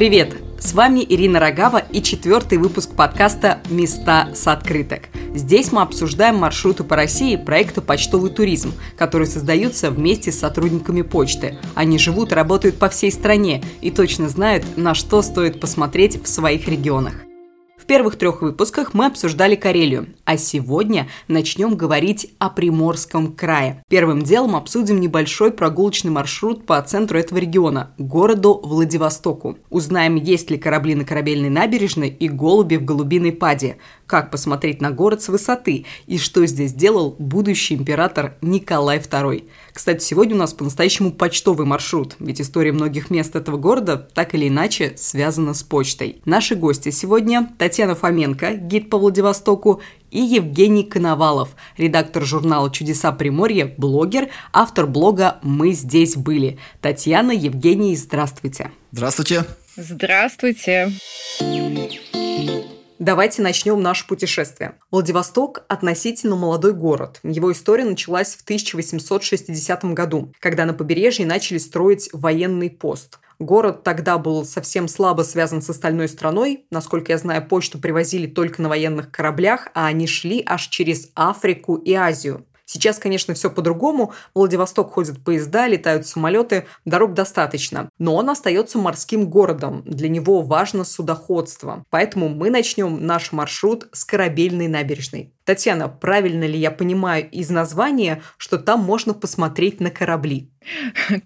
Привет! С вами Ирина Рогава и четвертый выпуск подкаста «Места с открыток». Здесь мы обсуждаем маршруты по России проекта «Почтовый туризм», которые создаются вместе с сотрудниками почты. Они живут и работают по всей стране и точно знают, на что стоит посмотреть в своих регионах первых трех выпусках мы обсуждали Карелию, а сегодня начнем говорить о Приморском крае. Первым делом обсудим небольшой прогулочный маршрут по центру этого региона – городу Владивостоку. Узнаем, есть ли корабли на корабельной набережной и голуби в голубиной паде, как посмотреть на город с высоты и что здесь делал будущий император Николай II. Кстати, сегодня у нас по-настоящему почтовый маршрут, ведь история многих мест этого города так или иначе связана с почтой. Наши гости сегодня Татьяна Фоменко, гид по Владивостоку, и Евгений Коновалов, редактор журнала «Чудеса Приморья», блогер, автор блога «Мы здесь были». Татьяна, Евгений, здравствуйте. Здравствуйте. Здравствуйте. Давайте начнем наше путешествие. Владивосток – относительно молодой город. Его история началась в 1860 году, когда на побережье начали строить военный пост. Город тогда был совсем слабо связан с остальной страной. Насколько я знаю, почту привозили только на военных кораблях, а они шли аж через Африку и Азию. Сейчас, конечно, все по-другому. В Владивосток ходят поезда, летают самолеты, дорог достаточно. Но он остается морским городом. Для него важно судоходство. Поэтому мы начнем наш маршрут с корабельной набережной. Татьяна, правильно ли я понимаю из названия, что там можно посмотреть на корабли?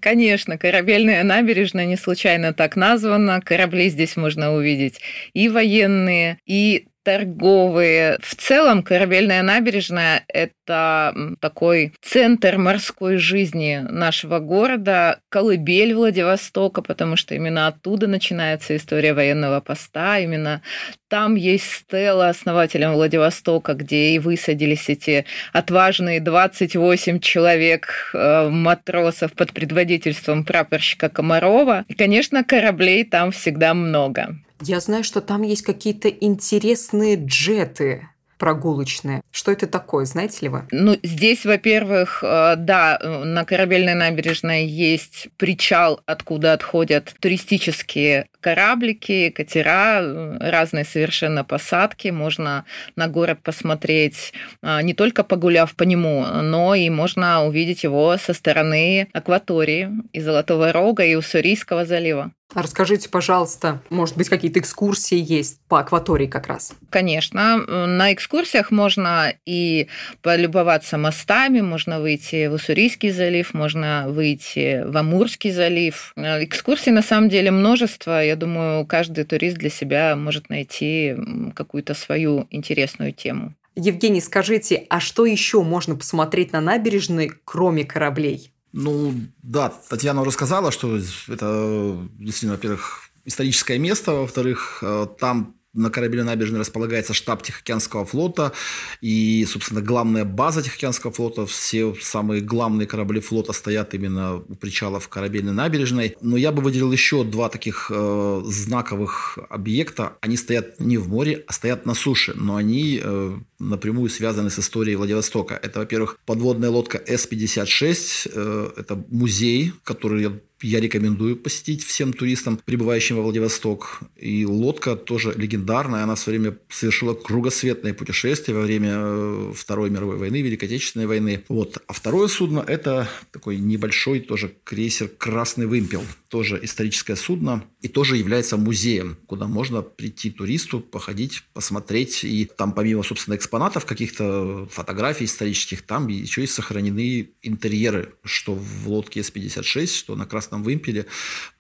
Конечно, корабельная набережная не случайно так названа. Корабли здесь можно увидеть и военные, и торговые. В целом корабельная набережная – это такой центр морской жизни нашего города, колыбель Владивостока, потому что именно оттуда начинается история военного поста, именно там есть стела основателем Владивостока, где и высадились эти отважные 28 человек э, матросов под предводительством прапорщика Комарова. И, конечно, кораблей там всегда много. Я знаю, что там есть какие-то интересные джеты прогулочные. Что это такое, знаете ли вы? Ну, здесь, во-первых, э, да, на корабельной набережной есть причал, откуда отходят туристические кораблики, катера, э, разные совершенно посадки. Можно на город посмотреть, э, не только погуляв по нему, но и можно увидеть его со стороны акватории и Золотого Рога, и Уссурийского залива. А расскажите, пожалуйста, может быть, какие-то экскурсии есть по акватории как раз? Конечно. На экскурсиях можно и полюбоваться мостами, можно выйти в Уссурийский залив, можно выйти в Амурский залив. Экскурсий на самом деле множество. Я думаю, каждый турист для себя может найти какую-то свою интересную тему. Евгений, скажите, а что еще можно посмотреть на набережной, кроме кораблей? Ну, да, Татьяна уже сказала, что это действительно, во-первых, историческое место, во-вторых, э, там на корабельной набережной располагается штаб Тихоокеанского флота и, собственно, главная база Тихоокеанского флота. Все самые главные корабли флота стоят именно у причалов корабельной набережной. Но я бы выделил еще два таких э, знаковых объекта. Они стоят не в море, а стоят на суше, но они э, напрямую связаны с историей Владивостока. Это, во-первых, подводная лодка С-56. Э, это музей, который я я рекомендую посетить всем туристам, прибывающим во Владивосток. И лодка тоже легендарная. Она в свое время совершила кругосветное путешествие во время э, Второй мировой войны, Великой Отечественной войны. Вот. А второе судно – это такой небольшой тоже крейсер «Красный вымпел». Тоже историческое судно и тоже является музеем, куда можно прийти туристу, походить, посмотреть. И там помимо, собственно, экспонатов, каких-то фотографий исторических, там еще и сохранены интерьеры, что в лодке С-56, что на Красном Вымпеле.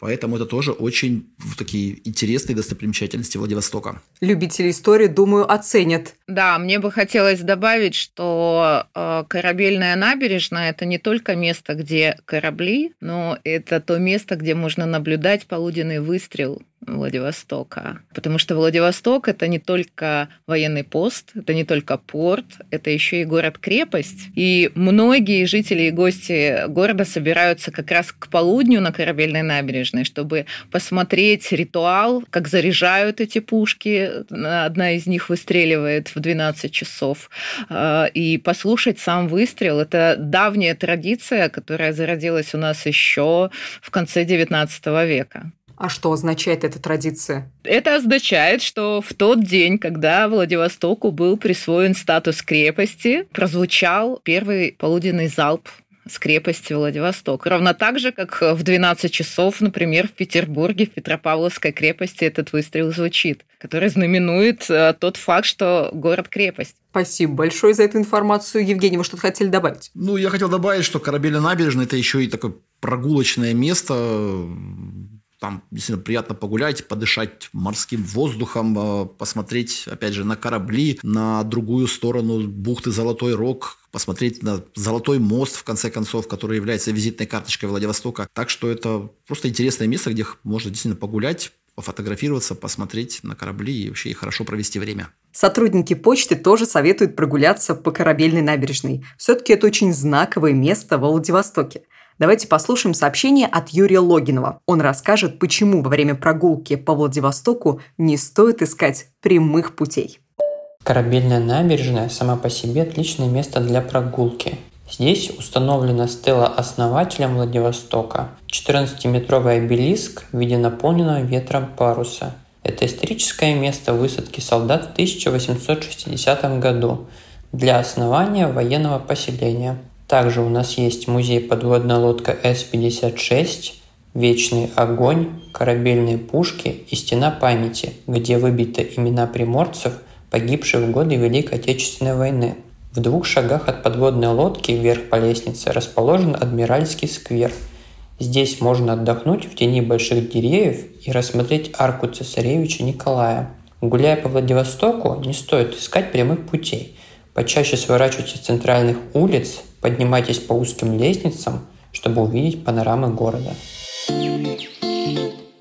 Поэтому это тоже очень такие интересные достопримечательности Владивостока. Любители истории, думаю, оценят. Да, мне бы хотелось добавить, что э, корабельная набережная – это не только место, где корабли, но это то место, где можно наблюдать полуденный выстрел Владивостока. Потому что Владивосток – это не только военный пост, это не только порт, это еще и город-крепость. И многие жители и гости города собираются как раз к полудню на корабельной набережной, чтобы посмотреть ритуал, как заряжают эти пушки. Одна из них выстреливает в 12 часов. А, и послушать сам выстрел – это давняя традиция, которая зародилась у нас еще в конце XIX века. А что означает эта традиция? Это означает, что в тот день, когда Владивостоку был присвоен статус крепости, прозвучал первый полуденный залп с крепости Владивосток. Ровно так же, как в 12 часов, например, в Петербурге, в Петропавловской крепости этот выстрел звучит, который знаменует э, тот факт, что город-крепость. Спасибо большое за эту информацию. Евгений, вы что-то хотели добавить? Ну, я хотел добавить, что корабельная набережная – это еще и такое прогулочное место, там действительно приятно погулять, подышать морским воздухом, э, посмотреть, опять же, на корабли, на другую сторону бухты Золотой Рог, посмотреть на Золотой мост, в конце концов, который является визитной карточкой Владивостока. Так что это просто интересное место, где можно действительно погулять, пофотографироваться, посмотреть на корабли и вообще хорошо провести время. Сотрудники почты тоже советуют прогуляться по корабельной набережной. Все-таки это очень знаковое место в Владивостоке. Давайте послушаем сообщение от Юрия Логинова. Он расскажет, почему во время прогулки по Владивостоку не стоит искать прямых путей. Корабельная набережная сама по себе отличное место для прогулки. Здесь установлена стела основателем Владивостока, 14-метровый обелиск в виде наполненного ветром паруса. Это историческое место высадки солдат в 1860 году для основания военного поселения. Также у нас есть музей подводная лодка С-56, Вечный огонь, корабельные пушки и стена памяти, где выбиты имена приморцев, погибших в годы Великой Отечественной войны. В двух шагах от подводной лодки вверх по лестнице расположен Адмиральский сквер. Здесь можно отдохнуть в тени больших деревьев и рассмотреть арку цесаревича Николая. Гуляя по Владивостоку, не стоит искать прямых путей. Почаще сворачивайте с центральных улиц, Поднимайтесь по узким лестницам, чтобы увидеть панорамы города.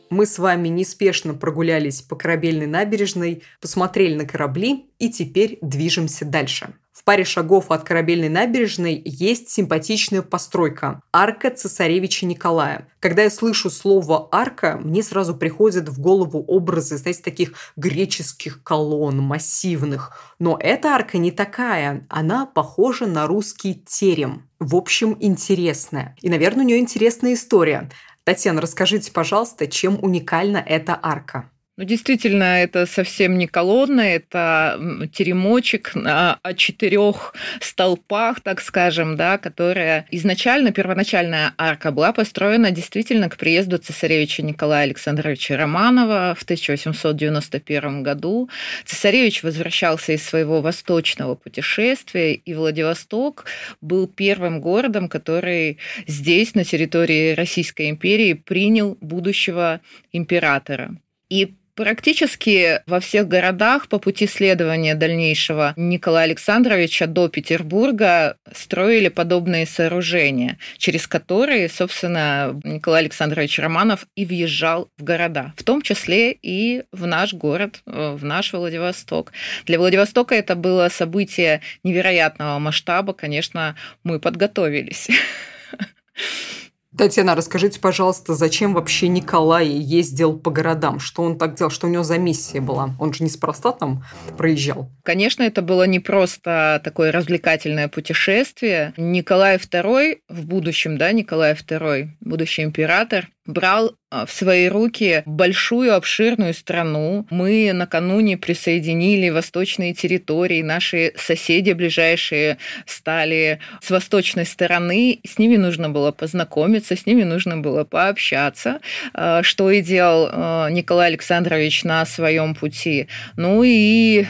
Мы с вами неспешно прогулялись по корабельной набережной, посмотрели на корабли и теперь движемся дальше. В паре шагов от корабельной набережной есть симпатичная постройка – арка цесаревича Николая. Когда я слышу слово «арка», мне сразу приходят в голову образы, знаете, таких греческих колонн, массивных. Но эта арка не такая, она похожа на русский терем. В общем, интересная. И, наверное, у нее интересная история. Татьяна, расскажите, пожалуйста, чем уникальна эта арка? Ну, действительно, это совсем не колонна, это теремочек на четырех столпах, так скажем, да, которая изначально, первоначальная арка была построена действительно к приезду цесаревича Николая Александровича Романова в 1891 году. Цесаревич возвращался из своего восточного путешествия, и Владивосток был первым городом, который здесь, на территории Российской империи, принял будущего императора. И Практически во всех городах по пути следования дальнейшего Николая Александровича до Петербурга строили подобные сооружения, через которые, собственно, Николай Александрович Романов и въезжал в города, в том числе и в наш город, э, в наш Владивосток. Для Владивостока это было событие невероятного масштаба, конечно, мы подготовились. Татьяна, расскажите, пожалуйста, зачем вообще Николай ездил по городам? Что он так делал? Что у него за миссия была? Он же неспроста там проезжал. Конечно, это было не просто такое развлекательное путешествие. Николай II в будущем, да, Николай II, будущий император, брал а, в свои руки большую обширную страну. Мы накануне присоединили восточные территории, наши соседи ближайшие стали с восточной стороны, с ними нужно было познакомиться, с ними нужно было пообщаться, а, что и делал а, Николай Александрович на своем пути. Ну и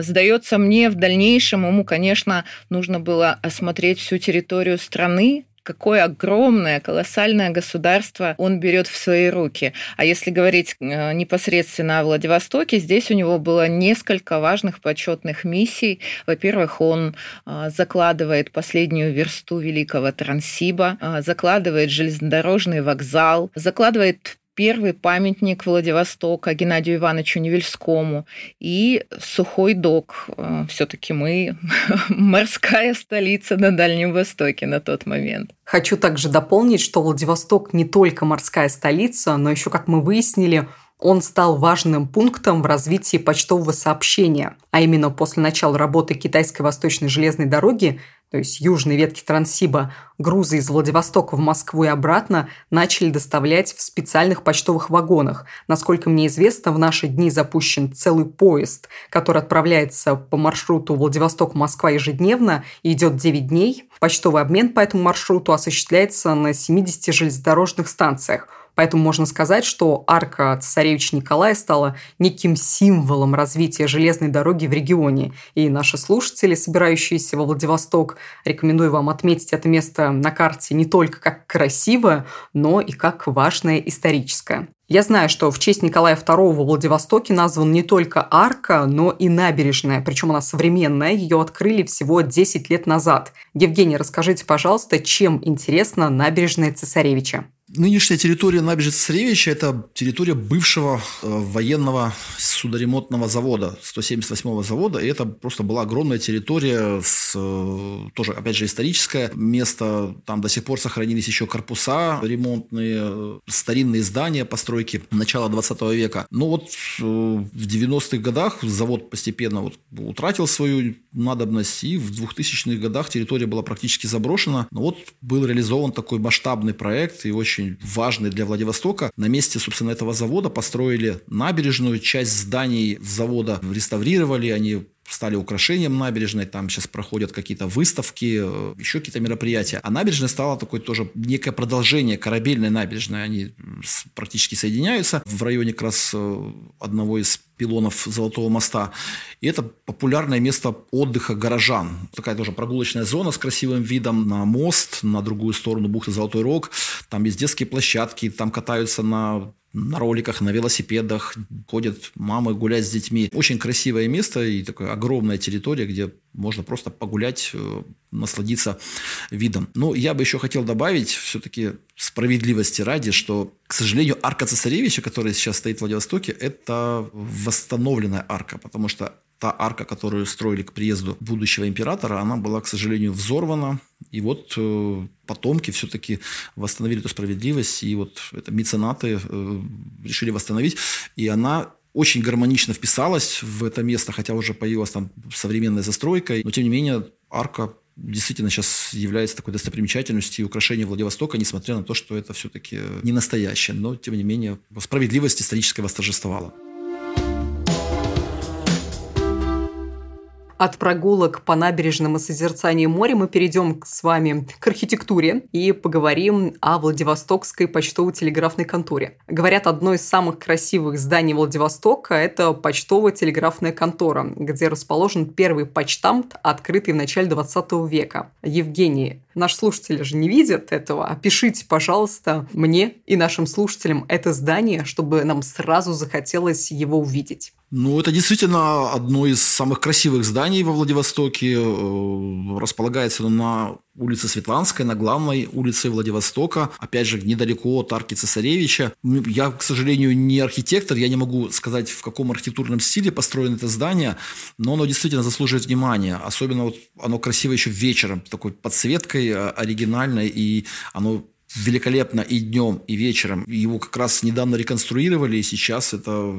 сдается мне в дальнейшем ему, конечно, нужно было осмотреть всю территорию страны, какое огромное, колоссальное государство он берет в свои руки. А если говорить э, непосредственно о Владивостоке, здесь у него было несколько важных почетных миссий. Во-первых, он э, закладывает последнюю версту Великого Транссиба, э, закладывает железнодорожный вокзал, закладывает первый памятник Владивостока Геннадию Ивановичу Невельскому и сухой док. Э, Все-таки мы морская столица на Дальнем Востоке на тот момент. Хочу также дополнить, что Владивосток не только морская столица, но еще, как мы выяснили, он стал важным пунктом в развитии почтового сообщения, а именно после начала работы китайской восточной железной дороги то есть южной ветки Транссиба, грузы из Владивостока в Москву и обратно начали доставлять в специальных почтовых вагонах. Насколько мне известно, в наши дни запущен целый поезд, который отправляется по маршруту Владивосток-Москва ежедневно и идет 9 дней. Почтовый обмен по этому маршруту осуществляется на 70 железнодорожных станциях – Поэтому можно сказать, что арка цесаревича Николая стала неким символом развития железной дороги в регионе. И наши слушатели, собирающиеся во Владивосток, рекомендую вам отметить это место на карте не только как красивое, но и как важное историческое. Я знаю, что в честь Николая II во Владивостоке назван не только арка, но и набережная, причем она современная, ее открыли всего 10 лет назад. Евгений, расскажите, пожалуйста, чем интересна набережная Цесаревича? Нынешняя территория набережной Цесаревича – это территория бывшего э, военного судоремонтного завода, 178-го завода. И это просто была огромная территория, с, э, тоже, опять же, историческое место. Там до сих пор сохранились еще корпуса ремонтные, э, старинные здания, постройки начала 20 века. Но вот в 90-х годах завод постепенно вот утратил свою надобность, и в 2000-х годах территория была практически заброшена. Но вот был реализован такой масштабный проект, и очень очень важный для Владивостока. На месте, собственно, этого завода построили набережную, часть зданий завода реставрировали, они стали украшением набережной, там сейчас проходят какие-то выставки, э, еще какие-то мероприятия. А набережная стала такой тоже некое продолжение корабельной набережной. Они практически соединяются в районе как раз э, одного из пилонов Золотого моста. И это популярное место отдыха горожан. Такая тоже прогулочная зона с красивым видом на мост, на другую сторону бухты Золотой Рог. Там есть детские площадки, там катаются на на роликах, на велосипедах, ходят мамы гулять с детьми. Очень красивое место и такая огромная территория, где можно просто погулять, э, насладиться видом. Но я бы еще хотел добавить, все-таки справедливости ради, что, к сожалению, арка цесаревича, которая сейчас стоит в Владивостоке, это восстановленная арка, потому что та арка, которую строили к приезду будущего императора, она была, к сожалению, взорвана. И вот э, потомки все-таки восстановили эту справедливость, и вот это меценаты э, решили восстановить. И она очень гармонично вписалась в это место, хотя уже появилась там современная застройка. Но, тем не менее, арка действительно сейчас является такой достопримечательностью и украшением Владивостока, несмотря на то, что это все-таки не настоящее. Но, тем не менее, справедливость историческая восторжествовала. От прогулок по набережным и созерцанию моря мы перейдем с вами к архитектуре и поговорим о Владивостокской почтово-телеграфной конторе. Говорят, одно из самых красивых зданий Владивостока – это почтово-телеграфная контора, где расположен первый почтамт, открытый в начале 20 века. Евгений, наши слушатели же не видят этого. Опишите, пожалуйста, мне и нашим слушателям это здание, чтобы нам сразу захотелось его увидеть. Ну, это действительно одно из самых красивых зданий во Владивостоке. Э, располагается на улице Светланской, на главной улице Владивостока. Опять же, недалеко от арки Цесаревича. Я, к сожалению, не архитектор, я не могу сказать, в каком архитектурном стиле построено это здание, но оно действительно заслуживает внимания. Особенно вот оно красиво еще вечером, такой подсветкой э, оригинальной, и оно великолепно и днем, и вечером. Его как раз недавно реконструировали, и сейчас это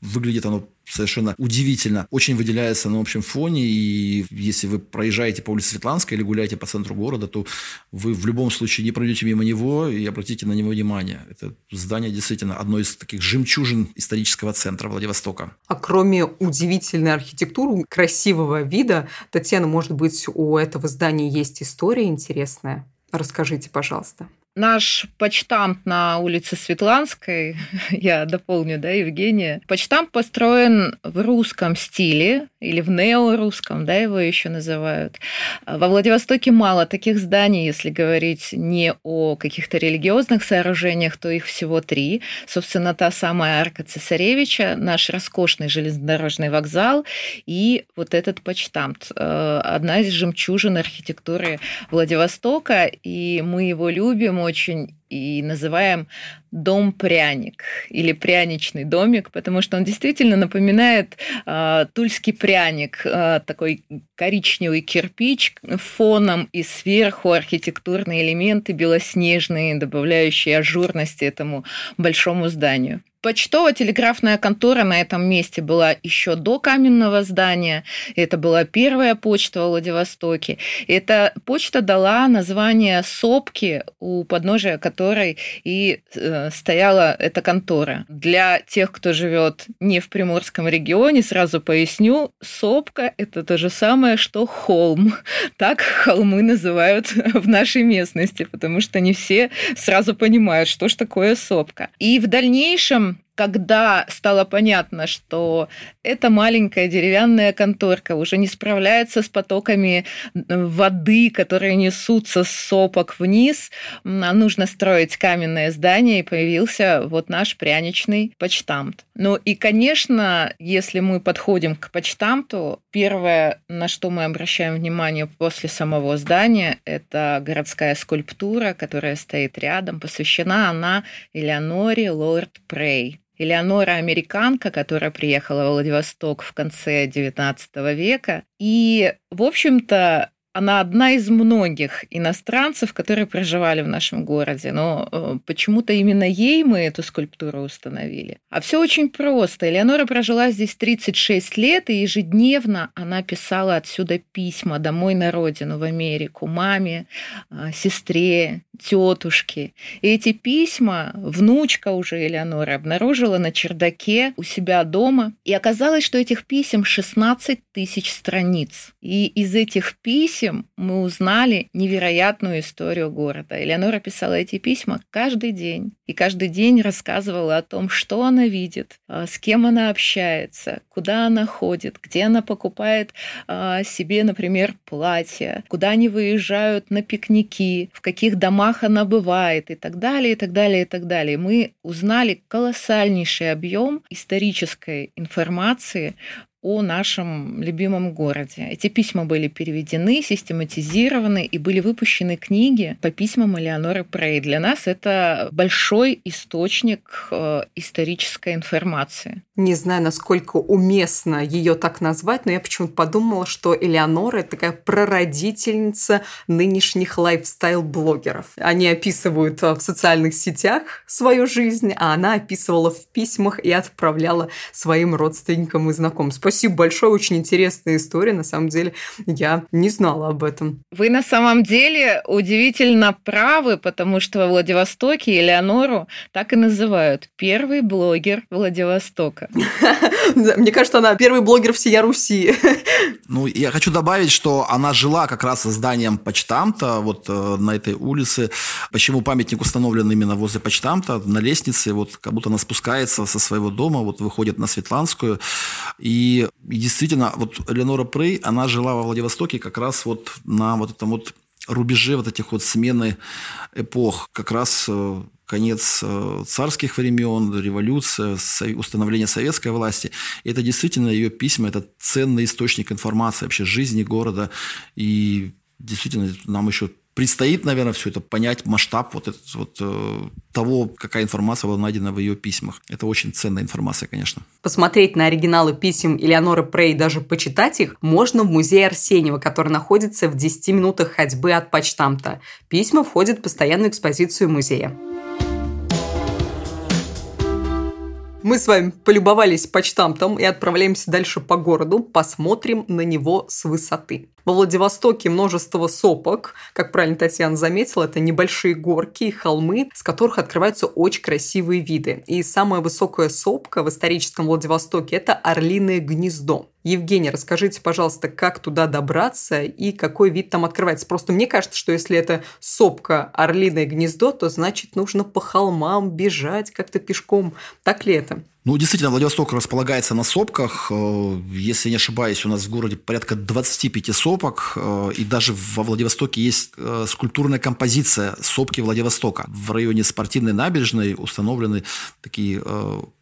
выглядит оно совершенно удивительно. Очень выделяется на общем фоне, и если вы проезжаете по улице Светланской или гуляете по центру города, то вы в любом случае не пройдете мимо него и обратите на него внимание. Это здание действительно одно из таких жемчужин исторического центра Владивостока. А кроме удивительной архитектуры, красивого вида, Татьяна, может быть, у этого здания есть история интересная? Расскажите, пожалуйста. Наш почтамт на улице Светланской, я дополню, да, Евгения, почтамт построен в русском стиле или в неорусском, да, его еще называют. Во Владивостоке мало таких зданий, если говорить не о каких-то религиозных сооружениях, то их всего три. Собственно, та самая арка Цесаревича, наш роскошный железнодорожный вокзал и вот этот почтамт. Э, одна из жемчужин архитектуры Владивостока, и мы его любим очень и называем дом-пряник или пряничный домик, потому что он действительно напоминает э, тульский пряник, э, такой коричневый кирпич фоном и сверху архитектурные элементы белоснежные, добавляющие ажурности этому большому зданию. Почтово-телеграфная контора на этом месте была еще до каменного здания. Это была первая почта в Владивостоке. Эта почта дала название сопки, у подножия которой и э, стояла эта контора. Для тех, кто живет не в Приморском регионе, сразу поясню, сопка – это то же самое, что холм. Так холмы называют в нашей местности, потому что не все сразу понимают, что ж такое сопка. И в дальнейшем когда стало понятно, что эта маленькая деревянная конторка уже не справляется с потоками воды, которые несутся с сопок вниз, а нужно строить каменное здание, и появился вот наш пряничный почтамт. Ну и, конечно, если мы подходим к почтамту, первое, на что мы обращаем внимание после самого здания, это городская скульптура, которая стоит рядом. Посвящена она Элеоноре Лорд Прей. Элеонора американка, которая приехала в Владивосток в конце XIX века. И, в общем-то, она одна из многих иностранцев, которые проживали в нашем городе, но э, почему-то именно ей мы эту скульптуру установили. А все очень просто. Элеонора прожила здесь 36 лет, и ежедневно она писала отсюда письма домой на родину, в Америку, маме, э, сестре, тетушке. И эти письма внучка уже Элеонора обнаружила на чердаке у себя дома. И оказалось, что этих писем 16 тысяч страниц. И из этих писем этим мы узнали невероятную историю города. Элеонора писала эти письма каждый день. И каждый день рассказывала о том, что она видит, а, с кем она общается, куда она ходит, где она покупает а, себе, например, платье, куда они выезжают на пикники, в каких домах она бывает и так далее, и так далее, и так далее. Мы узнали колоссальнейший объем исторической информации о нашем любимом городе. Эти письма были переведены, систематизированы и были выпущены книги по письмам Элеоноры Прей. Для нас это большой источник э, исторической информации. Не знаю, насколько уместно ее так назвать, но я почему-то подумала, что Элеонора – это такая прародительница нынешних лайфстайл-блогеров. Они описывают э, в социальных сетях свою жизнь, а она описывала в письмах и отправляла своим родственникам и знакомым. Спасибо большое, очень интересная история, на самом деле я не знала об этом. Вы на самом деле удивительно правы, потому что во Владивостоке Элеонору так и называют первый блогер Владивостока. Мне кажется, она первый блогер всей Руси. Ну, я хочу добавить, что она жила как раз со зданием почтамта, вот э, на этой улице. Почему памятник установлен именно возле почтамта, на лестнице, вот как будто она спускается со своего дома, вот выходит на Светланскую. И и, действительно, вот Ленора Прей, она жила во Владивостоке как раз вот на вот этом вот рубеже вот этих вот смены эпох. Как раз э, конец э, царских времен, революция, установление советской власти. Это действительно ее письма, это ценный источник информации вообще жизни города. И действительно нам еще предстоит, наверное, все это понять, масштаб вот, этот, вот э, того, какая информация была найдена в ее письмах. Это очень ценная информация, конечно. Посмотреть на оригиналы писем Элеоноры Прей, даже почитать их, можно в музее Арсеньева, который находится в 10 минутах ходьбы от почтамта. Письма входят в постоянную экспозицию музея. Мы с вами полюбовались почтамтом и отправляемся дальше по городу, посмотрим на него с высоты. Во Владивостоке множество сопок, как правильно Татьяна заметила, это небольшие горки и холмы, с которых открываются очень красивые виды. И самая высокая сопка в историческом Владивостоке – это Орлиное гнездо. Евгений, расскажите, пожалуйста, как туда добраться и какой вид там открывается. Просто мне кажется, что если это сопка Орлиное гнездо, то значит нужно по холмам бежать как-то пешком. Так ли это? Ну, действительно, Владивосток располагается на сопках. Э, если не ошибаюсь, у нас в городе порядка 25 сопок. Э, и даже во Владивостоке есть э, скульптурная композиция сопки Владивостока. В районе спортивной набережной установлены такие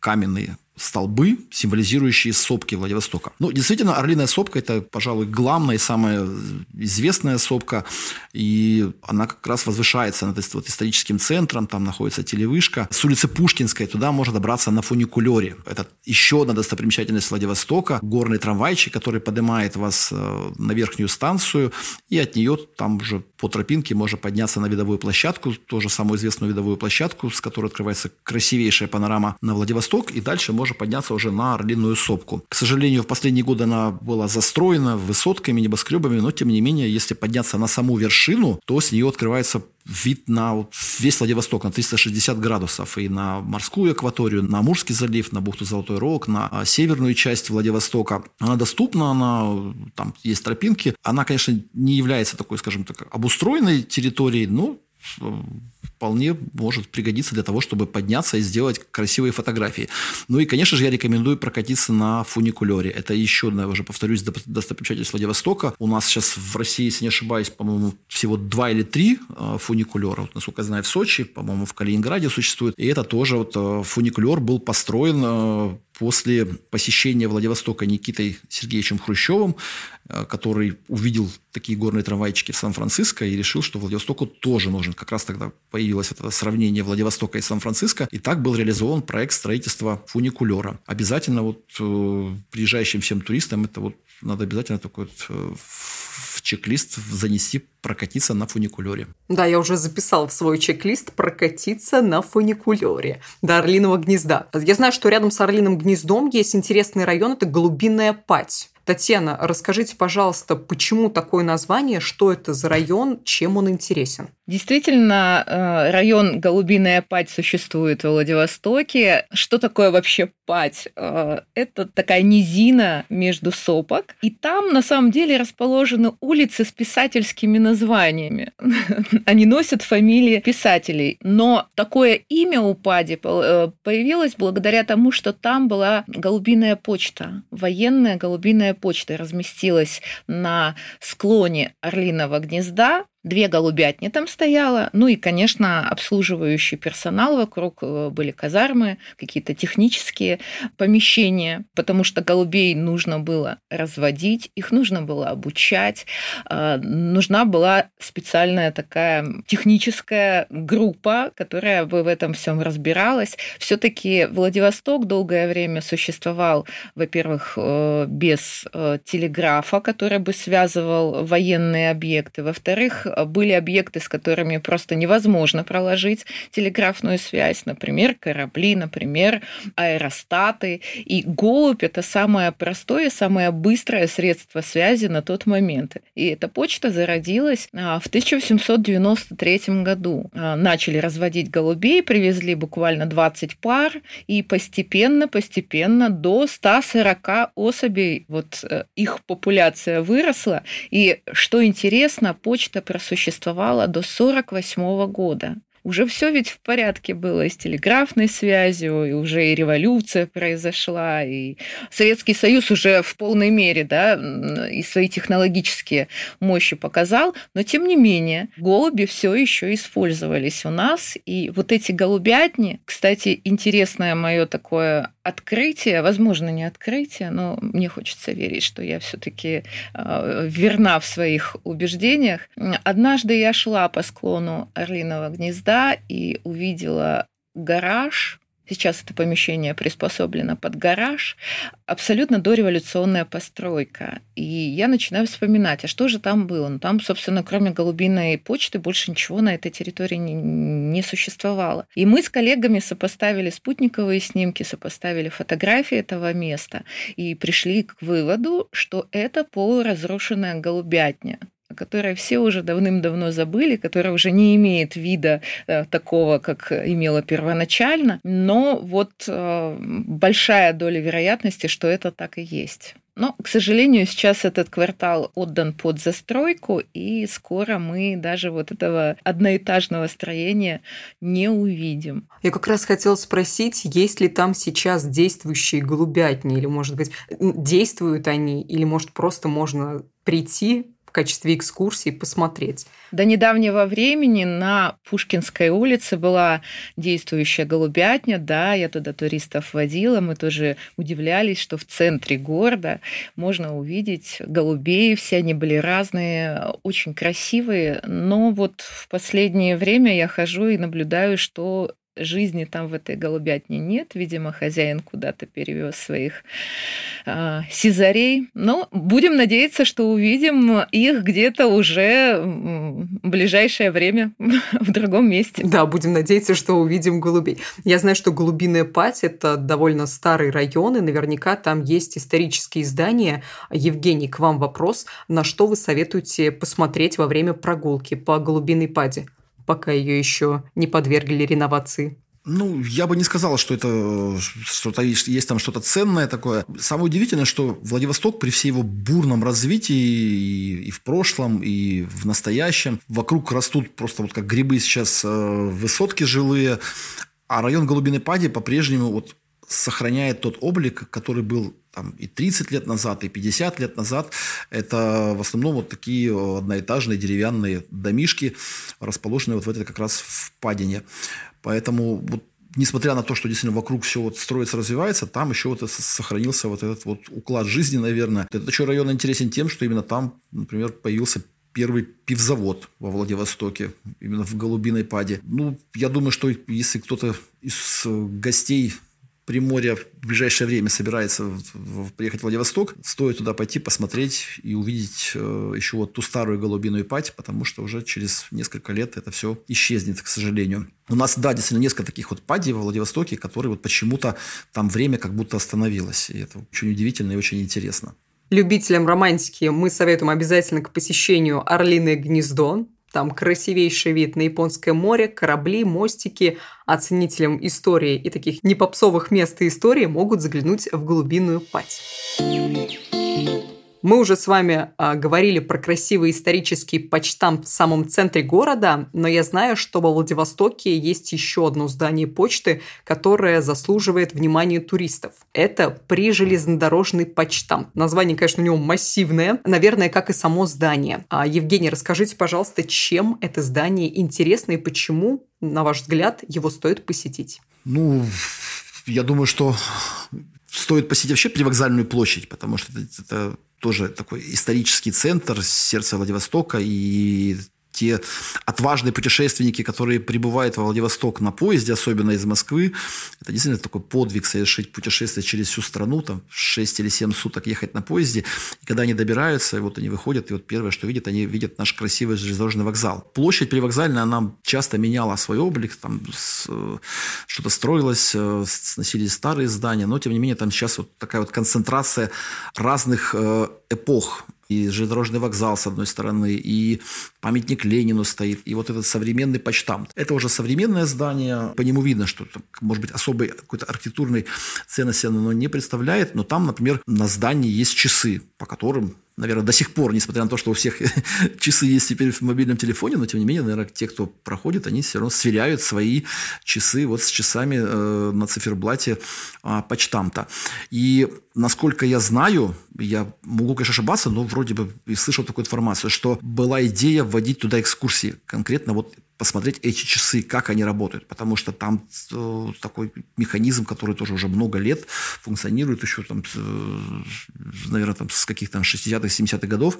каменные столбы, символизирующие сопки Владивостока. Ну, действительно, Орлиная сопка – это, пожалуй, главная и самая известная сопка, и она как раз возвышается над вот историческим центром, там находится телевышка. С улицы Пушкинской туда можно добраться на фуникулере. Это еще одна достопримечательность Владивостока, горный трамвайчик, который поднимает вас э, на верхнюю станцию, и от нее там уже по тропинке можно подняться на видовую площадку, тоже самую известную видовую площадку, с которой открывается красивейшая панорама на Владивосток, и дальше можно можно подняться уже на Орлиную сопку. К сожалению, в последние годы она была застроена высотками, небоскребами, но тем не менее, если подняться на саму вершину, то с нее открывается вид на весь Владивосток на 360 градусов и на морскую акваторию, на Амурский залив, на бухту Золотой Рог, на а, северную часть Владивостока. Она доступна, она, там есть тропинки. Она, конечно, не является такой, скажем так, обустроенной территорией, но вполне может пригодиться для того, чтобы подняться и сделать красивые фотографии. Ну и, конечно же, я рекомендую прокатиться на фуникулере. Это еще одна, уже повторюсь, достопримечательность Владивостока. У нас сейчас в России, если не ошибаюсь, по-моему, всего два или три э, фуникулера. Вот, насколько я знаю, в Сочи, по-моему, в Калининграде существует. И это тоже вот э, фуникулер был построен э, после посещения Владивостока Никитой Сергеевичем Хрущевым, э, который увидел такие горные трамвайчики в Сан-Франциско и решил, что Владивостоку тоже нужен. Как раз тогда появилось это сравнение Владивостока и Сан-Франциско, и так был реализован проект строительства фуникулера. Обязательно вот э, приезжающим всем туристам это вот надо обязательно такой вот э, чек-лист занести прокатиться на фуникулере. Да, я уже записал в свой чек-лист прокатиться на фуникулере до Орлиного гнезда. Я знаю, что рядом с Орлиным гнездом есть интересный район, это Голубиная Пать. Татьяна, расскажите, пожалуйста, почему такое название, что это за район, чем он интересен? Действительно, э, район Голубиная Пать существует в Владивостоке. Что такое вообще Пать? Э, это такая низина между сопок, и там на самом деле расположены улицы с писательскими названиями. Они носят фамилии писателей. Но такое имя у Пади э, появилось благодаря тому, что там была голубиная почта, военная голубиная почта разместилась на склоне Орлиного гнезда, Две голубятни там стояло, ну и, конечно, обслуживающий персонал вокруг, э, были казармы, какие-то технические помещения, потому что голубей нужно было разводить, их нужно было обучать, э, нужна была специальная такая техническая группа, которая бы в этом всем разбиралась. Все-таки Владивосток долгое время существовал, во-первых, э, без телеграфа, который бы связывал военные объекты, во-вторых, были объекты, с которыми просто невозможно проложить телеграфную связь, например, корабли, например, аэростаты. И голубь – это самое простое, самое быстрое средство связи на тот момент. И эта почта зародилась а, в 1893 году. А, начали разводить голубей, привезли буквально 20 пар, и постепенно, постепенно до 140 особей вот э, их популяция выросла. И что интересно, почта просуществовала до 1948 года уже все ведь в порядке было и с телеграфной связью, и уже и революция произошла, и Советский Союз уже в полной мере да, и свои технологические мощи показал, но тем не менее голуби все еще использовались у нас, и вот эти голубятни, кстати, интересное мое такое открытие, возможно, не открытие, но мне хочется верить, что я все-таки э, верна в своих убеждениях. Однажды я шла по склону Орлиного гнезда и увидела гараж Сейчас это помещение приспособлено под гараж. Абсолютно дореволюционная постройка. И я начинаю вспоминать, а что же там было? Ну, там, собственно, кроме голубиной почты, больше ничего на этой территории не, не существовало. И мы с коллегами сопоставили спутниковые снимки, сопоставили фотографии этого места и пришли к выводу, что это полуразрушенная голубятня о которой все уже давным-давно забыли, которая уже не имеет вида э, такого, как имела первоначально, но вот э, большая доля вероятности, что это так и есть. Но, к сожалению, сейчас этот квартал отдан под застройку, и скоро мы даже вот этого одноэтажного строения не увидим. Я как раз хотела спросить, есть ли там сейчас действующие голубятни, или, может быть, действуют они, или, может, просто можно прийти, качестве экскурсии посмотреть. До недавнего времени на Пушкинской улице была действующая голубятня, да, я туда туристов водила, мы тоже удивлялись, что в центре города можно увидеть голубей, все они были разные, очень красивые, но вот в последнее время я хожу и наблюдаю, что жизни там в этой голубятне нет. Видимо, хозяин куда-то перевез своих э, сизарей. Но будем надеяться, что увидим их где-то уже в ближайшее время в другом месте. Да, будем надеяться, что увидим голубей. Я знаю, что Голубиная Пать – это довольно старый район, и наверняка там есть исторические здания. Евгений, к вам вопрос. На что вы советуете посмотреть во время прогулки по Голубиной Паде? Пока ее еще не подвергли реновации? Ну, я бы не сказал, что это что-то есть, есть там что-то ценное такое. Самое удивительное, что Владивосток при всей его бурном развитии и, и в прошлом, и в настоящем, вокруг растут просто вот как грибы сейчас э, высотки жилые, а район Голубиной Пади по-прежнему вот сохраняет тот облик, который был там и 30 лет назад, и 50 лет назад. Это в основном вот такие одноэтажные деревянные домишки, расположенные вот в этой как раз впадине. Поэтому вот несмотря на то, что действительно вокруг все вот строится, развивается, там еще вот сохранился вот этот вот уклад жизни, наверное. Этот еще район интересен тем, что именно там, например, появился первый пивзавод во Владивостоке, именно в Голубиной Паде. Ну, я думаю, что если кто-то из гостей Приморье в ближайшее время собирается приехать в Владивосток, стоит туда пойти, посмотреть и увидеть э, еще вот ту старую голубиную пать, потому что уже через несколько лет это все исчезнет, к сожалению. У нас, да, действительно, несколько таких вот падей во Владивостоке, которые вот почему-то там время как будто остановилось. И это очень удивительно и очень интересно. Любителям романтики мы советуем обязательно к посещению Орлиное гнездо. Там красивейший вид на Японское море, корабли, мостики. Оценителям истории и таких непопсовых мест и истории могут заглянуть в глубинную пать. Мы уже с вами а, говорили про красивый исторический почтамт в самом центре города, но я знаю, что во Владивостоке есть еще одно здание почты, которое заслуживает внимания туристов. Это прижелезнодорожный почтамт. Название, конечно, у него массивное, наверное, как и само здание. А, Евгений, расскажите, пожалуйста, чем это здание интересно и почему, на ваш взгляд, его стоит посетить? Ну, я думаю, что стоит посетить вообще привокзальную площадь, потому что это, это тоже такой исторический центр, сердце Владивостока, и те отважные путешественники, которые прибывают во Владивосток на поезде, особенно из Москвы, это действительно такой подвиг совершить путешествие через всю страну, там 6 или 7 суток ехать на поезде, и когда они добираются, и вот они выходят, и вот первое, что видят, они видят наш красивый железнодорожный вокзал. Площадь привокзальная, она часто меняла свой облик, там что-то строилось, э, сносились старые здания, но тем не менее там сейчас вот такая вот концентрация разных э, эпох и железнодорожный вокзал с одной стороны, и памятник Ленину стоит, и вот этот современный почтамт. Это уже современное здание, по нему видно, что, может быть, особой какой-то архитектурной ценности оно не представляет, но там, например, на здании есть часы, по которым наверное, до сих пор, несмотря на то, что у всех часы есть теперь в мобильном телефоне, но тем не менее, наверное, те, кто проходит, они все равно сверяют свои часы вот с часами э, на циферблате э, почтамта. И насколько я знаю, я могу, конечно, ошибаться, но вроде бы и слышал такую информацию, что была идея вводить туда экскурсии, конкретно вот посмотреть эти часы, как они работают, потому что там э, такой механизм, который тоже уже много лет функционирует, еще там, э, наверное, там с каких-то 60-х, 70-х годов.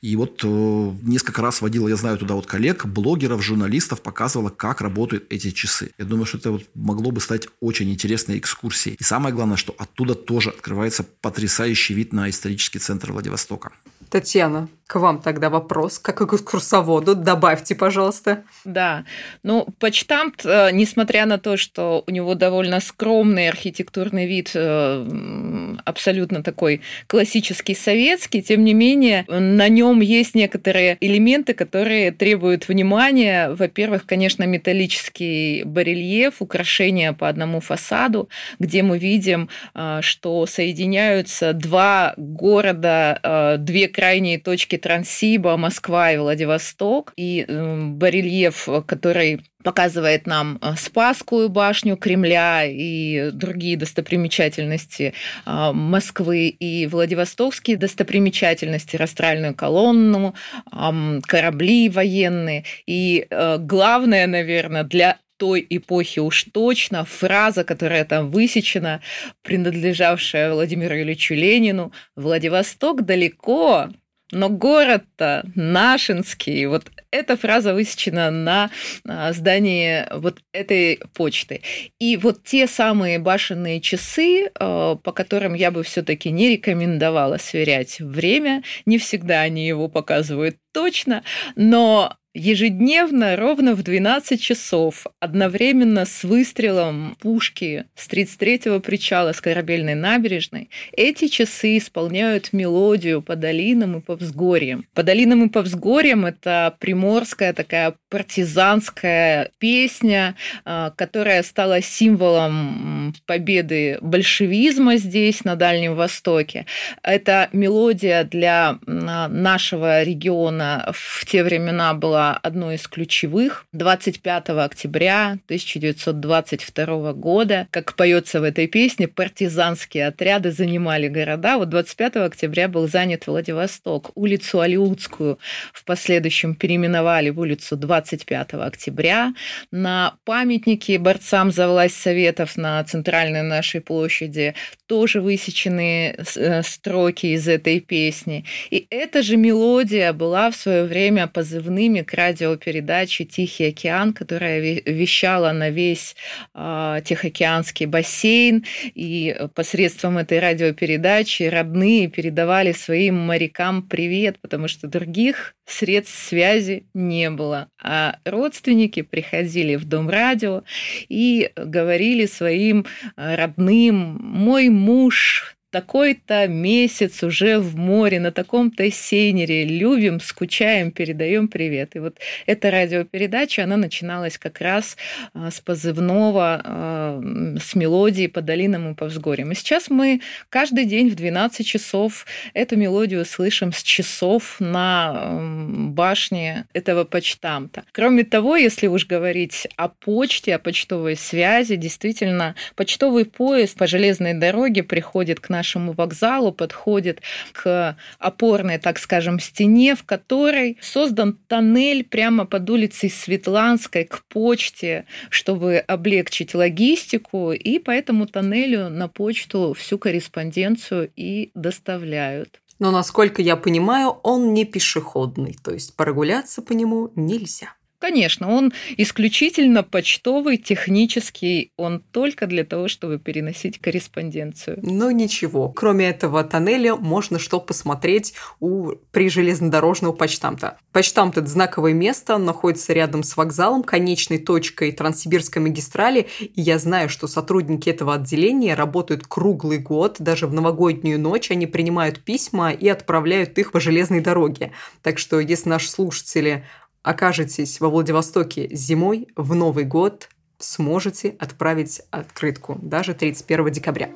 И вот э, несколько раз водила, я знаю, туда вот коллег, блогеров, журналистов, показывала, как работают эти часы. Я думаю, что это вот могло бы стать очень интересной экскурсией. И самое главное, что оттуда тоже открывается потрясающий вид на исторический центр Владивостока. Татьяна, к вам тогда вопрос, как и к экскурсоводу. Добавьте, пожалуйста. Да. Ну, почтамт, э, несмотря на то, что у него довольно скромный архитектурный вид, э, абсолютно такой классический советский, тем не менее, на нем есть некоторые элементы, которые требуют внимания. Во-первых, конечно, металлический барельеф, украшения по одному фасаду, где мы видим, э, что соединяются два города, две крайние точки Транссиба, Москва и Владивосток, и барельеф, который показывает нам э, Спасскую башню Кремля и другие достопримечательности э, Москвы и Владивостокские достопримечательности, Растральную колонну, корабли военные. И э, главное, наверное, для той эпохи уж точно фраза, которая там высечена, принадлежавшая Владимиру Ильичу Ленину, «Владивосток далеко, но город-то Нашинский, вот эта фраза высечена на а, здании вот этой почты. И вот те самые башенные часы, а, по которым я бы все-таки не рекомендовала сверять время, не всегда они его показывают точно, но ежедневно ровно в 12 часов одновременно с выстрелом пушки с 33-го причала с корабельной набережной эти часы исполняют мелодию по долинам и по взгорьям. По долинам и по взгорьям это приморская такая партизанская песня, а, которая стала символом победы большевизма здесь, на Дальнем Востоке. Это мелодия для нашего региона в те времена была была одной из ключевых. 25 октября 1922 года, как поется в этой песне, партизанские отряды занимали города. Вот 25 октября был занят Владивосток. Улицу Алиутскую в последующем переименовали в улицу 25 октября. На памятнике борцам за власть Советов на центральной нашей площади тоже высечены э, строки из этой песни. И эта же мелодия была в свое время позывными к радиопередаче «Тихий океан», которая вещала на весь э, Тихоокеанский бассейн. И посредством этой радиопередачи родные передавали своим морякам привет, потому что других средств связи не было. А родственники приходили в дом радио и говорили своим родным, мой муж такой-то месяц уже в море, на таком-то сейнере, любим, скучаем, передаем привет. И вот эта радиопередача, она начиналась как раз а, с позывного, а, с мелодии по долинам и по взгорьям. И сейчас мы каждый день в 12 часов эту мелодию слышим с часов на башне этого почтамта. Кроме того, если уж говорить о почте, о почтовой связи, действительно, почтовый поезд по железной дороге приходит к нам нашему вокзалу подходит к опорной, так скажем, стене, в которой создан тоннель прямо под улицей Светланской к почте, чтобы облегчить логистику, и по этому тоннелю на почту всю корреспонденцию и доставляют. Но, насколько я понимаю, он не пешеходный, то есть прогуляться по нему нельзя. Конечно, он исключительно почтовый, технический, он только для того, чтобы переносить корреспонденцию. Ну ничего, кроме этого тоннеля можно что посмотреть у при железнодорожного почтамта. Почтамт – это знаковое место, находится рядом с вокзалом, конечной точкой Транссибирской магистрали, и я знаю, что сотрудники этого отделения работают круглый год, даже в новогоднюю ночь они принимают письма и отправляют их по железной дороге. Так что, если наши слушатели окажетесь во Владивостоке зимой, в Новый год сможете отправить открытку, даже 31 декабря.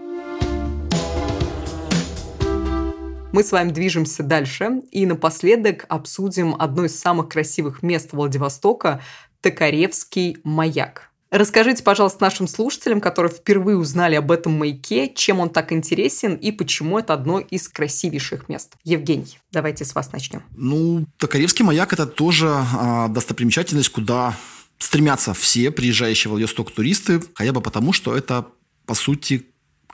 Мы с вами движемся дальше и напоследок обсудим одно из самых красивых мест Владивостока – Токаревский маяк. Расскажите, пожалуйста, нашим слушателям, которые впервые узнали об этом маяке, чем он так интересен и почему это одно из красивейших мест. Евгений, давайте с вас начнем. Ну, Токаревский маяк – это тоже а, достопримечательность, куда стремятся все приезжающие в Владивосток туристы, хотя бы потому, что это, по сути,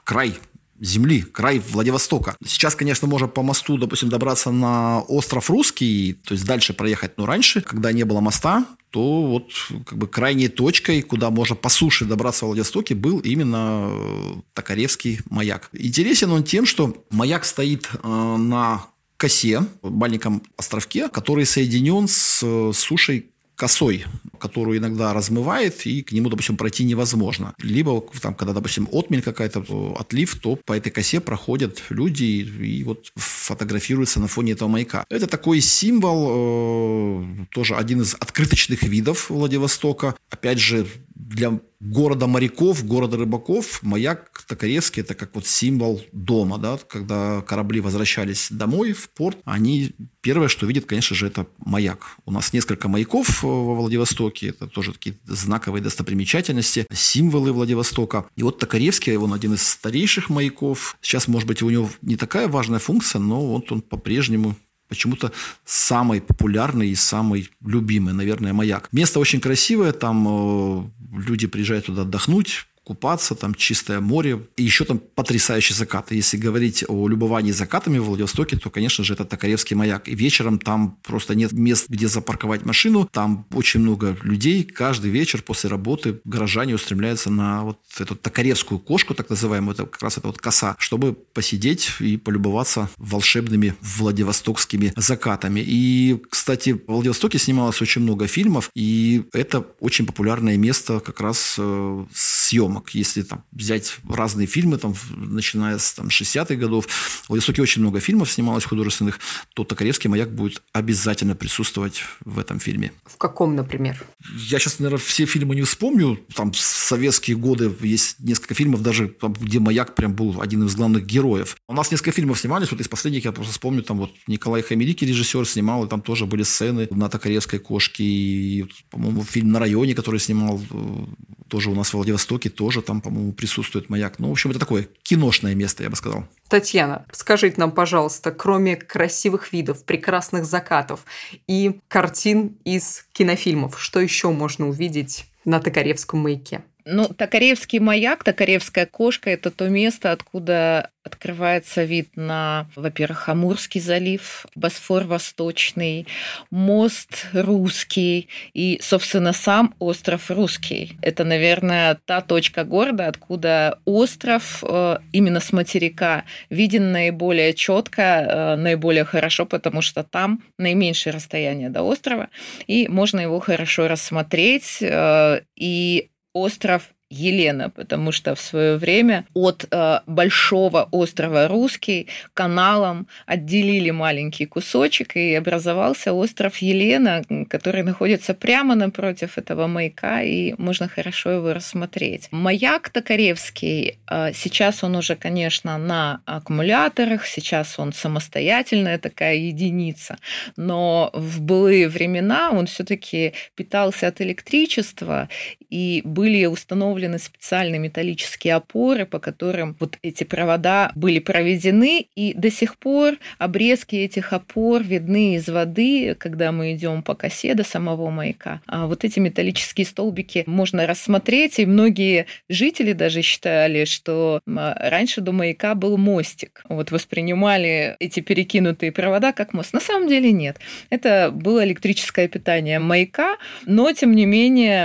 край земли, край Владивостока. Сейчас, конечно, можно по мосту, допустим, добраться на остров Русский, то есть дальше проехать, но раньше, когда не было моста, то вот как бы крайней точкой, куда можно по суше добраться в Владивостоке, был именно э, Токаревский маяк. Интересен он тем, что маяк стоит э, на косе, маленьком островке, который соединен с э, сушей косой, которую иногда размывает, и к нему, допустим, пройти невозможно. Либо, там, когда, допустим, отмель какая-то, отлив, то по этой косе проходят люди и, и вот фотографируются на фоне этого маяка. Это такой символ, э, тоже один из открыточных видов Владивостока. Опять же, для города моряков, города рыбаков маяк Токаревский – это как вот символ дома. Да? Когда корабли возвращались домой, в порт, они первое, что видят, конечно же, это маяк. У нас несколько маяков во Владивостоке. Это тоже такие знаковые достопримечательности, символы Владивостока. И вот Токаревский, он один из старейших маяков. Сейчас, может быть, у него не такая важная функция, но вот он по-прежнему почему-то самый популярный и самый любимый, наверное, маяк. Место очень красивое, там э, люди приезжают туда отдохнуть, купаться, там чистое море. И еще там потрясающий закат. Если говорить о любовании закатами в Владивостоке, то, конечно же, это Токаревский маяк. И вечером там просто нет мест, где запарковать машину. Там очень много людей. Каждый вечер после работы горожане устремляются на вот эту Токаревскую кошку, так называемую, это как раз это вот коса, чтобы посидеть и полюбоваться волшебными владивостокскими закатами. И, кстати, в Владивостоке снималось очень много фильмов, и это очень популярное место как раз э, съемок съемок. Если там, взять разные фильмы, там, начиная с там, 60-х годов, в Владивостоке очень много фильмов снималось художественных, то Токаревский маяк будет обязательно присутствовать в этом фильме. В каком, например? Я сейчас, наверное, все фильмы не вспомню. Там в советские годы есть несколько фильмов, даже там, где маяк прям был один из главных героев. У нас несколько фильмов снимались. Вот из последних я просто вспомню, там вот Николай Хамелики, режиссер, снимал, и там тоже были сцены на Токаревской кошке. И, по-моему, фильм «На районе», который снимал э, тоже у нас в Владивостоке, тоже там, по-моему, присутствует маяк. Ну, в общем, это такое киношное место, я бы сказал. Татьяна, скажите нам, пожалуйста, кроме красивых видов, прекрасных закатов и картин из кинофильмов, что еще можно увидеть на Токаревском маяке? Ну, Токаревский маяк, Токаревская кошка – это то место, откуда открывается вид на, во-первых, Амурский залив, Босфор Восточный, мост Русский и, собственно, сам остров Русский. Это, наверное, та точка города, откуда остров э, именно с материка виден наиболее четко, э, наиболее хорошо, потому что там наименьшее расстояние до острова, и можно его хорошо рассмотреть. Э, и остров Елена, потому что в свое время от э, большого острова Русский каналом отделили маленький кусочек и образовался остров Елена, который находится прямо напротив этого маяка, и можно хорошо его рассмотреть. Маяк Токаревский, э, сейчас он уже, конечно, на аккумуляторах, сейчас он самостоятельная такая единица, но в былые времена он все-таки питался от электричества, и были установлены установлены специальные металлические опоры, по которым вот эти провода были проведены, и до сих пор обрезки этих опор видны из воды, когда мы идем по косе до самого маяка. А вот эти металлические столбики можно рассмотреть, и многие жители даже считали, что раньше до маяка был мостик. Вот воспринимали эти перекинутые провода как мост. На самом деле нет. Это было электрическое питание маяка, но тем не менее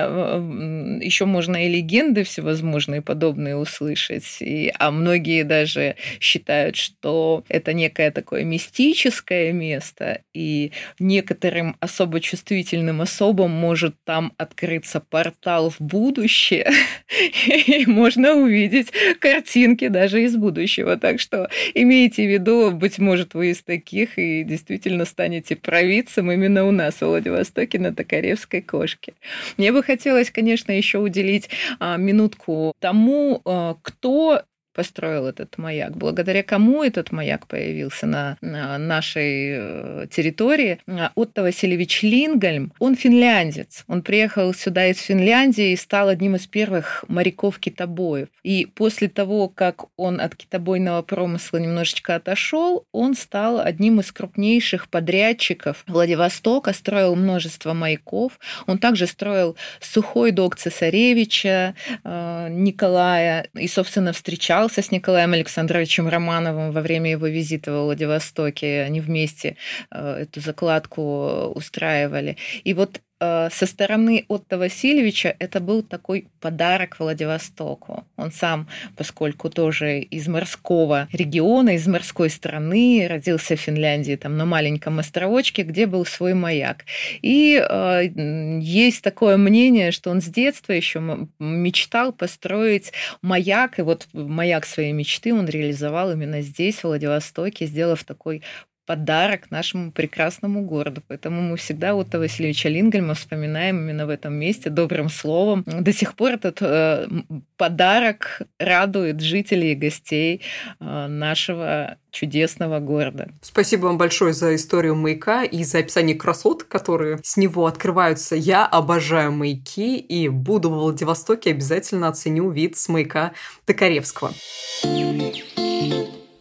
еще можно и легенды легенды всевозможные подобные услышать. И, а многие даже считают, что это некое такое мистическое место, и некоторым особо чувствительным особам может там открыться портал в будущее, и можно увидеть картинки даже из будущего. Так что имейте в виду, быть может, вы из таких и действительно станете провидцем именно у нас в Владивостоке на Токаревской кошке. Мне бы хотелось, конечно, еще уделить а, минутку тому, э, кто построил этот маяк, благодаря кому этот маяк появился на, на нашей э, территории. Отто Васильевич Лингольм, он финляндец. Он приехал сюда из Финляндии и стал одним из первых моряков-китобоев. И после того, как он от китобойного промысла немножечко отошел, он стал одним из крупнейших подрядчиков Владивостока, строил множество маяков. Он также строил сухой док цесаревича э, Николая и, собственно, встречал встречался с Николаем Александровичем Романовым во время его визита в Владивостоке. Они вместе э, эту закладку устраивали. И вот Э, со стороны Отто Васильевича это был такой подарок Владивостоку. Он сам, поскольку тоже из морского региона, из морской страны, родился в Финляндии, там на маленьком островочке, где был свой маяк. И э, есть такое мнение, что он с детства еще мечтал построить маяк, и вот маяк своей мечты он реализовал именно здесь, в Владивостоке, сделав такой подарок нашему прекрасному городу. Поэтому мы всегда Отто Васильевича Лингельма вспоминаем именно в этом месте добрым словом. До сих пор этот э, подарок радует жителей и гостей э, нашего чудесного города. Спасибо вам большое за историю маяка и за описание красот, которые с него открываются. Я обожаю маяки и буду в Владивостоке, обязательно оценю вид с маяка Токаревского.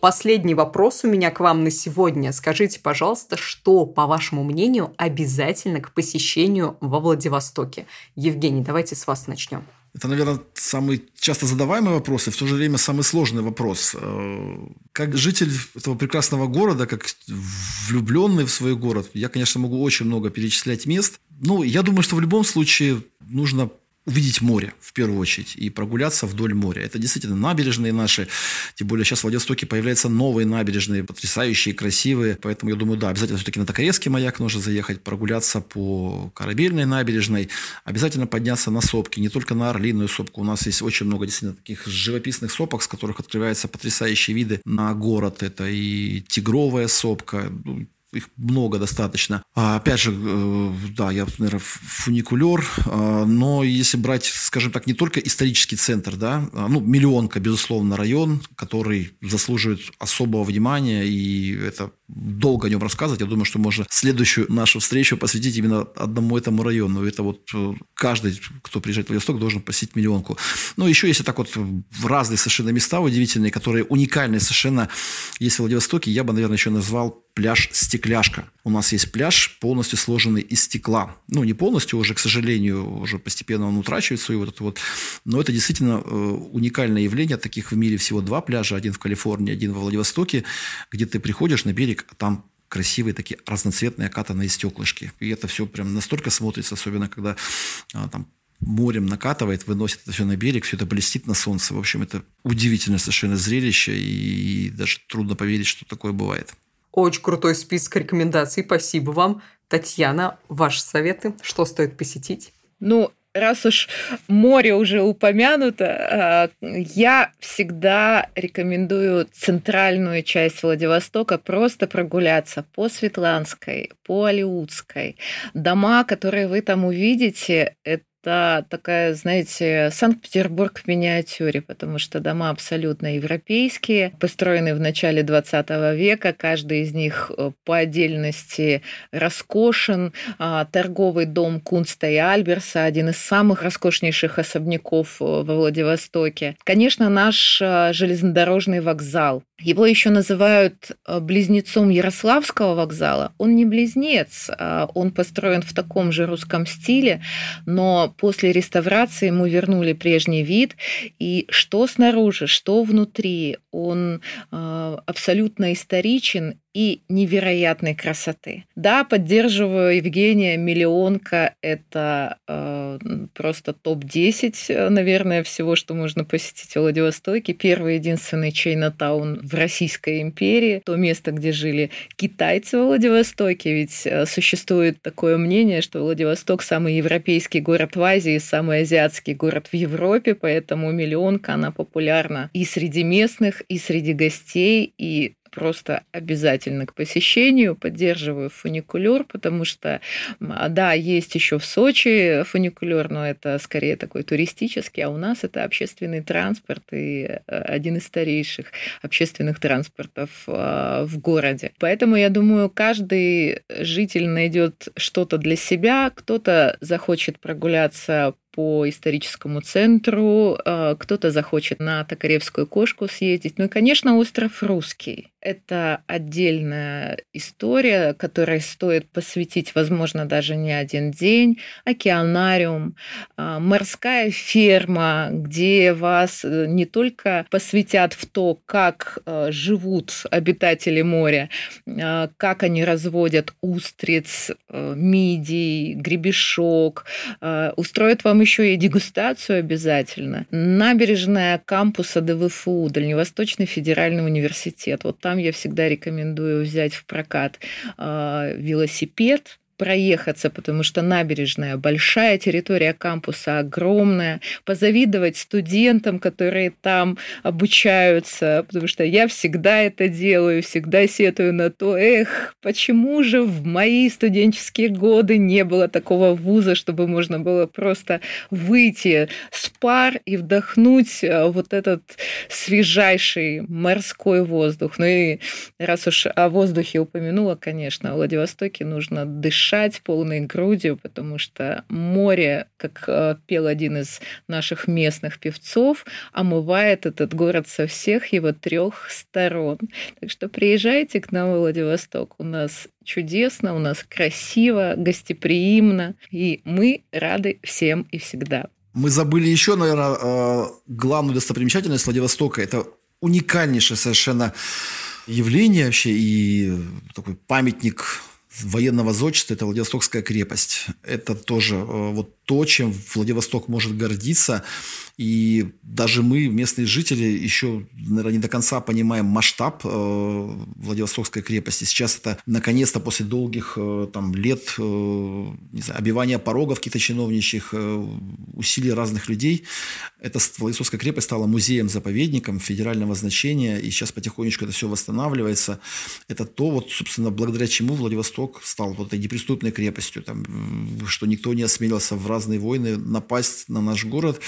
Последний вопрос у меня к вам на сегодня. Скажите, пожалуйста, что, по вашему мнению, обязательно к посещению во Владивостоке? Евгений, давайте с вас начнем. Это, наверное, самый часто задаваемый вопрос и в то же время самый сложный вопрос. Э, как житель этого прекрасного города, как влюбленный в свой город, я, конечно, могу очень много перечислять мест. Ну, я думаю, что в любом случае нужно увидеть море в первую очередь и прогуляться вдоль моря. Это действительно набережные наши, тем более сейчас в Владивостоке появляются новые набережные, потрясающие, красивые. Поэтому я думаю, да, обязательно все-таки на Токаревский маяк нужно заехать, прогуляться по Корабельной набережной, обязательно подняться на сопки, не только на Орлиную сопку. У нас есть очень много действительно таких живописных сопок, с которых открываются потрясающие виды на город. Это и Тигровая сопка, ну, их много достаточно. А, опять же, э, да, я, наверное, фуникулер, а, но если брать, скажем так, не только исторический центр, да, а, ну, миллионка, безусловно, район, который заслуживает особого внимания, и это долго о нем рассказывать. Я думаю, что можно следующую нашу встречу посвятить именно одному этому району. Это вот э, каждый, кто приезжает в Владивосток, должен посетить миллионку. Но еще если так вот в разные совершенно места удивительные, которые уникальные совершенно есть в Владивостоке, я бы, наверное, еще назвал пляж «Стекляшка». У нас есть пляж, полностью сложенный из стекла. Ну, не полностью уже, к сожалению, уже постепенно он утрачивает свою вот эту вот. Но это действительно э, уникальное явление. Таких в мире всего два пляжа. Один в Калифорнии, один во Владивостоке, где ты приходишь на берег, а там красивые такие разноцветные окатанные стеклышки. И это все прям настолько смотрится, особенно когда а, там морем накатывает, выносит это все на берег, все это блестит на солнце. В общем, это удивительное совершенно зрелище, и даже трудно поверить, что такое бывает. Очень крутой список рекомендаций. Спасибо вам. Татьяна, ваши советы? Что стоит посетить? Ну, раз уж море уже упомянуто, а, я всегда рекомендую центральную часть Владивостока просто прогуляться по Светланской, по Алиутской. Дома, которые вы там увидите, это это такая, знаете, Санкт-Петербург в миниатюре, потому что дома абсолютно европейские, построены в начале 20 века, каждый из них э, по отдельности роскошен. А, торговый дом Кунста и Альберса, один из самых роскошнейших особняков э, во Владивостоке. Конечно, наш э, железнодорожный вокзал, его еще называют э, близнецом Ярославского вокзала. Он не близнец, а он построен в таком же русском стиле, но после реставрации ему вернули прежний вид. И что снаружи, что внутри, он э, абсолютно историчен и невероятной красоты. Да, поддерживаю Евгения Миллионка. Это э, просто топ-10, э, наверное, всего, что можно посетить в Владивостоке. Первый единственный Чайнатаун в Российской империи. То место, где жили китайцы в Владивостоке. Ведь э, существует такое мнение, что Владивосток самый европейский город в Азии, самый азиатский город в Европе. Поэтому Миллионка, она популярна и среди местных, и среди гостей. И просто обязательно к посещению. Поддерживаю фуникулер, потому что, да, есть еще в Сочи фуникулер, но это скорее такой туристический, а у нас это общественный транспорт и э, один из старейших общественных транспортов а, в городе. Поэтому я думаю, каждый житель найдет что-то для себя, кто-то захочет прогуляться по историческому центру, а, кто-то захочет на Токаревскую кошку съездить. Ну и, конечно, остров Русский. Это отдельная история, которой стоит посвятить, возможно, даже не один день. Океанариум, а, морская ферма, где вас э, не только посвятят в то, как э, живут обитатели моря, а, как они разводят устриц, э, мидий, гребешок, устроят вам еще и дегустацию обязательно. Набережная кампуса ДВФУ, Дальневосточный федеральный университет. Вот там я всегда рекомендую взять в прокат э, велосипед, проехаться, потому что набережная большая, территория кампуса огромная, позавидовать студентам, которые там обучаются, потому что я всегда это делаю, всегда сетую на то, эх, почему же в мои студенческие годы не было такого вуза, чтобы можно было просто выйти с пар и вдохнуть э, вот этот свежайший морской воздух. Ну и раз уж о воздухе упомянула, конечно, в Владивостоке нужно дышать полной грудью, потому что море, как э, пел один из наших местных певцов, омывает этот город со всех его трех сторон. Так что приезжайте к нам в Владивосток. У нас чудесно, у нас красиво, гостеприимно, и мы рады всем и всегда. Мы забыли еще, наверное, э, главную достопримечательность Владивостока. Это уникальнейшее совершенно явление вообще и такой памятник военного зодчества – это Владивостокская крепость. Это тоже э, вот то, чем Владивосток может гордиться. И даже мы, местные жители, еще, наверное, не до конца понимаем масштаб э, Владивостокской крепости. Сейчас это, наконец-то, после долгих э, там, лет не знаю, обивания порогов каких-то чиновничьих, усилий разных людей, эта Владивостокская крепость стала музеем-заповедником федерального значения, и сейчас потихонечку это все восстанавливается. Это то, вот, собственно, благодаря чему Владивосток стал вот этой неприступной крепостью, там, что никто не осмелился в разные войны напасть на наш город.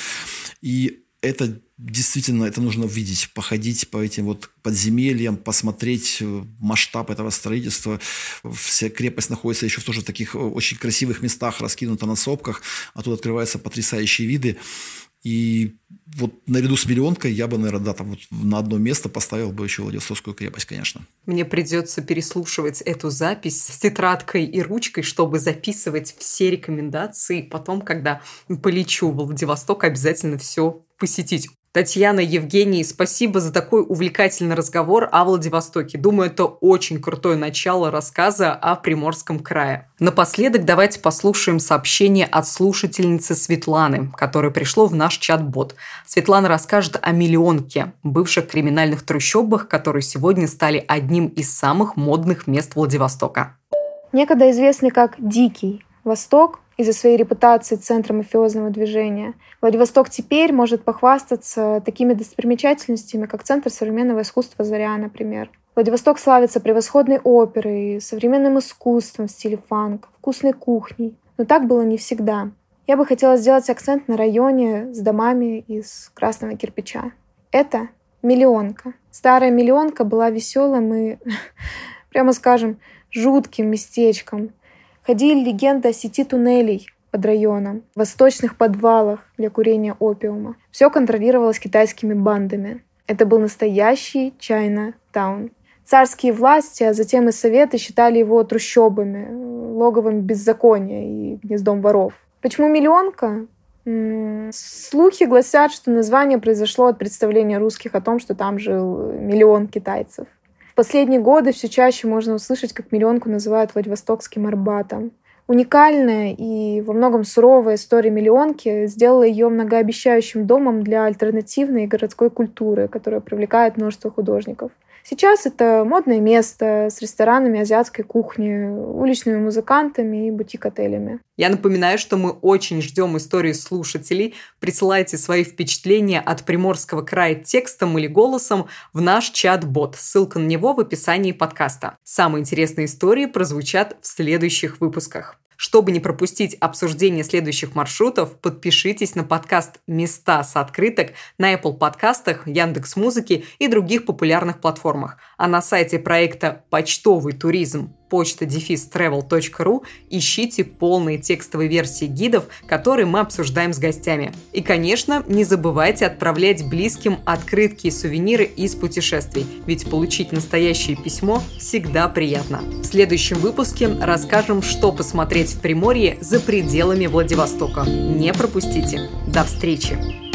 И это действительно, это нужно видеть, походить по этим вот подземельям, посмотреть э, масштаб этого строительства. Вся крепость находится еще в тоже таких э, очень красивых местах, раскинута на сопках, а тут открываются потрясающие виды. И вот наряду с миллионкой я бы, наверное, да, там вот на одно место поставил бы еще Владивостокскую крепость, конечно. Мне придется переслушивать эту запись с тетрадкой и ручкой, чтобы записывать все рекомендации. Потом, когда полечу в Владивосток, обязательно все посетить. Татьяна, Евгений, спасибо за такой увлекательный разговор о Владивостоке. Думаю, это очень крутое начало рассказа о Приморском крае. Напоследок давайте послушаем сообщение от слушательницы Светланы, которое пришло в наш чат-бот. Светлана расскажет о миллионке, бывших криминальных трущобах, которые сегодня стали одним из самых модных мест Владивостока. Некогда известный как Дикий Восток, из-за своей репутации центра мафиозного движения. Владивосток теперь может похвастаться такими достопримечательностями, как Центр современного искусства «Заря», например. Владивосток славится превосходной оперой, современным искусством в стиле фанк, вкусной кухней. Но так было не всегда. Я бы хотела сделать акцент на районе с домами из красного кирпича. Это миллионка. Старая миллионка была веселым и, прямо скажем, жутким местечком, Ходили легенды о сети туннелей под районом, восточных подвалах для курения опиума. Все контролировалось китайскими бандами. Это был настоящий Чайна-таун. Царские власти, а затем и Советы считали его трущобами, логовым беззакония и гнездом воров. Почему миллионка? Слухи гласят, что название произошло от представления русских о том, что там жил миллион китайцев последние годы все чаще можно услышать, как миллионку называют Владивостокским Арбатом. Уникальная и во многом суровая история миллионки сделала ее многообещающим домом для альтернативной городской культуры, которая привлекает множество художников. Сейчас это модное место с ресторанами азиатской кухни, уличными музыкантами и бутик-отелями. Я напоминаю, что мы очень ждем истории слушателей. Присылайте свои впечатления от Приморского края текстом или голосом в наш чат-бот. Ссылка на него в описании подкаста. Самые интересные истории прозвучат в следующих выпусках. Чтобы не пропустить обсуждение следующих маршрутов, подпишитесь на подкаст «Места с открыток» на Apple подкастах, Яндекс Музыки и других популярных платформах. А на сайте проекта «Почтовый туризм» почта travel.ru ищите полные текстовые версии гидов, которые мы обсуждаем с гостями. И, конечно, не забывайте отправлять близким открытки и сувениры из путешествий, ведь получить настоящее письмо всегда приятно. В следующем выпуске расскажем, что посмотреть в Приморье за пределами Владивостока. Не пропустите. До встречи!